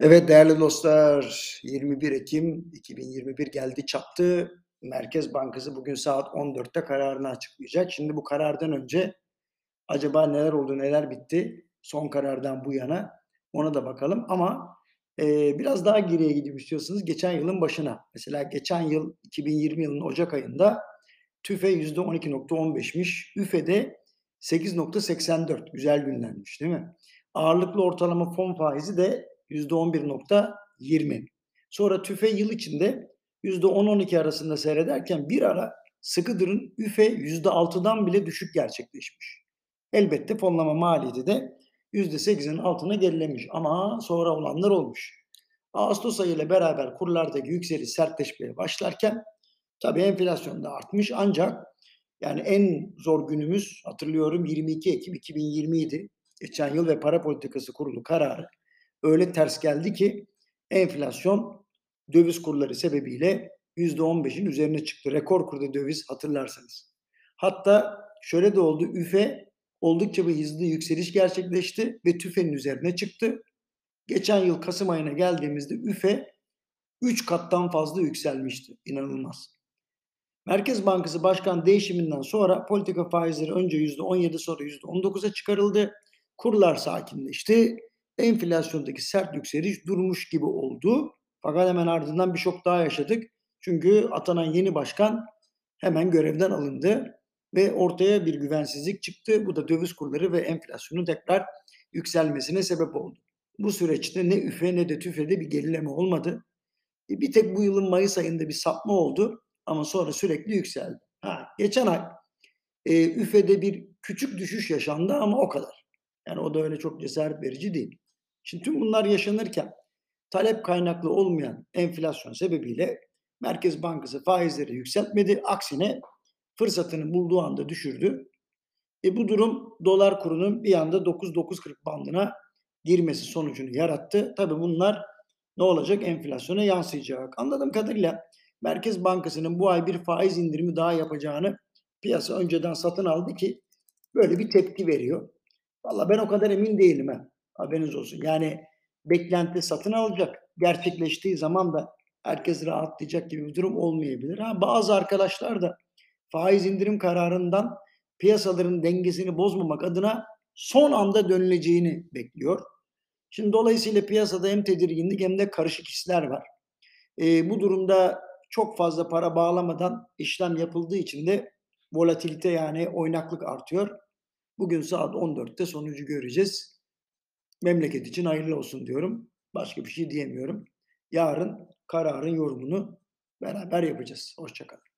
Evet değerli dostlar 21 Ekim 2021 geldi çattı. Merkez Bankası bugün saat 14'te kararını açıklayacak. Şimdi bu karardan önce acaba neler oldu neler bitti son karardan bu yana ona da bakalım. Ama e, biraz daha geriye gidip istiyorsanız geçen yılın başına. Mesela geçen yıl 2020 yılının Ocak ayında TÜFE %12.15'miş. üfede 8.84 güzel günlenmiş değil mi? Ağırlıklı ortalama fon faizi de %11.20. Sonra tüfe yıl içinde %10-12 arasında seyrederken bir ara Sıkıdır'ın üfe %6'dan bile düşük gerçekleşmiş. Elbette fonlama maliyeti de %8'in altına gerilemiş ama sonra olanlar olmuş. Ağustos ayı ile beraber kurlardaki yükseliş sertleşmeye başlarken tabii enflasyon da artmış ancak yani en zor günümüz hatırlıyorum 22 Ekim 2020 idi. Geçen yıl ve para politikası kurulu kararı öyle ters geldi ki enflasyon döviz kurları sebebiyle %15'in üzerine çıktı. Rekor kurda döviz hatırlarsanız. Hatta şöyle de oldu. Üfe oldukça bir hızlı yükseliş gerçekleşti ve tüfenin üzerine çıktı. Geçen yıl Kasım ayına geldiğimizde üfe 3 kattan fazla yükselmişti. İnanılmaz. Merkez Bankası Başkan değişiminden sonra politika faizleri önce %17 sonra %19'a çıkarıldı. Kurlar sakinleşti enflasyondaki sert yükseliş durmuş gibi oldu. Fakat hemen ardından bir şok daha yaşadık. Çünkü atanan yeni başkan hemen görevden alındı ve ortaya bir güvensizlik çıktı. Bu da döviz kurları ve enflasyonun tekrar yükselmesine sebep oldu. Bu süreçte ne üfe ne de tüfede bir gerileme olmadı. E, bir tek bu yılın Mayıs ayında bir sapma oldu ama sonra sürekli yükseldi. Ha, geçen ay e, üfede bir küçük düşüş yaşandı ama o kadar. Yani o da öyle çok cesaret verici değil. Şimdi tüm bunlar yaşanırken talep kaynaklı olmayan enflasyon sebebiyle Merkez Bankası faizleri yükseltmedi. Aksine fırsatını bulduğu anda düşürdü. E bu durum dolar kurunun bir anda 9-9.40 bandına girmesi sonucunu yarattı. Tabii bunlar ne olacak? Enflasyona yansıyacak. Anladığım kadarıyla Merkez Bankası'nın bu ay bir faiz indirimi daha yapacağını piyasa önceden satın aldı ki böyle bir tepki veriyor. Valla ben o kadar emin değilim. Ha. Haberiniz olsun. Yani beklenti satın alacak. Gerçekleştiği zaman da herkes rahatlayacak gibi bir durum olmayabilir. Ha, bazı arkadaşlar da faiz indirim kararından piyasaların dengesini bozmamak adına son anda dönüleceğini bekliyor. Şimdi dolayısıyla piyasada hem tedirginlik hem de karışık hisler var. E, bu durumda çok fazla para bağlamadan işlem yapıldığı için de volatilite yani oynaklık artıyor. Bugün saat 14'te sonucu göreceğiz. Memleket için hayırlı olsun diyorum. Başka bir şey diyemiyorum. Yarın kararın yorumunu beraber yapacağız. Hoşçakalın.